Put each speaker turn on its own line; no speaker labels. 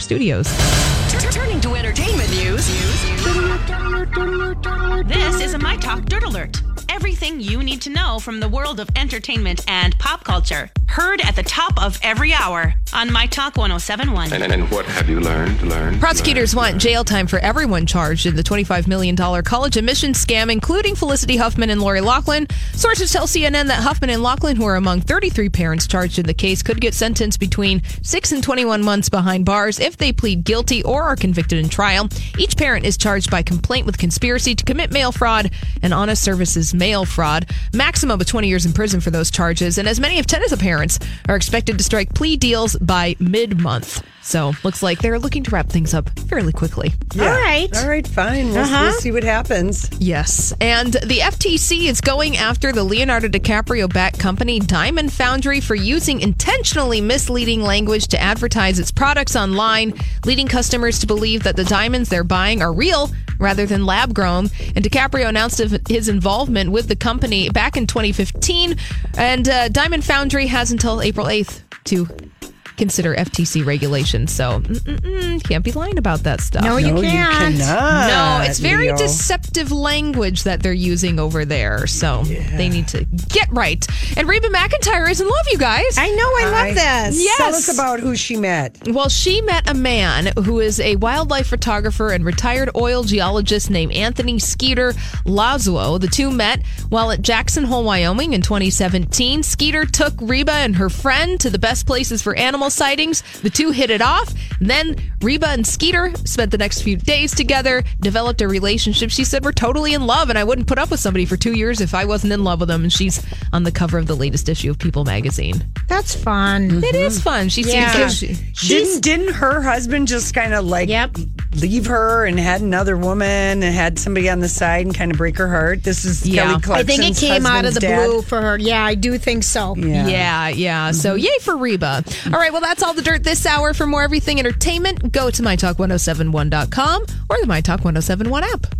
Studios.
Turning to entertainment Everything you need to know from the world of entertainment and pop culture. Heard at the top of every hour on My Talk 1071.
And, and and what have you learned? Learned.
Prosecutors want jail time for everyone charged in the $25 million college admissions scam, including Felicity Huffman and Lori Loughlin. Sources tell CNN that Huffman and Loughlin, who are among 33 parents charged in the case, could get sentenced between 6 and 21 months behind bars if they plead guilty or are convicted in trial. Each parent is charged by complaint with conspiracy to commit mail fraud and honest services mail fraud. Maximum of 20 years in prison for those charges, and as many of 10 parents are expected to strike plea deals by mid month. So looks like they're looking to wrap things up fairly quickly.
All right. All right, fine. We'll,
Uh-huh.
we'll see what happens.
Yes. And the FTC is going after the Leonardo DiCaprio backed company Diamond Foundry for using intentionally misleading language to advertise its products online, leading customers to believe that the diamonds they're buying are real rather than lab grown. And DiCaprio announced his involvement with the company back in 2015. And uh, Diamond Foundry has until April 8th to consider FTC regulations. So can't be lying about that stuff.
No, you can't.
No, it's very
Leo.
deceptive language that they're using over there. So they need to get right. And Reba McEntire is in love, you guys.
I know. I love this.
Yes.
Tell us about who she met.
Well, she met a man who is a wildlife photographer and retired oil geologist named Anthony Skeeter Lasuzzo. The two met while at Jackson Hole, Wyoming in 2017. Skeeter took Reba and her friend to the best places for animal sightings. The two hit it off. Then Reba and Skeeter spent the next few days together, developed a relationship. She said, We're totally in love, and I wouldn't put up with somebody for two years if I wasn't in love with them. And she's on the cover of the latest issue of People magazine.
That's fun.
It is fun. She
Yeah.
seems she,
Didn't didn't her husband just kind of like
Yep.
Leave her and had another woman and had somebody on the side and kind of break her heart? This is
Yeah.
Kelly
I think it came out of the
husband's
blue for her. Yeah, I do think so.
dad. Yeah.
Yeah, yeah. So mm-hmm. yay for Reba. All right, well, that's all the dirt this hour. For more everything entertainment, go to mytalk1071.com or the MyTalk 1071 app.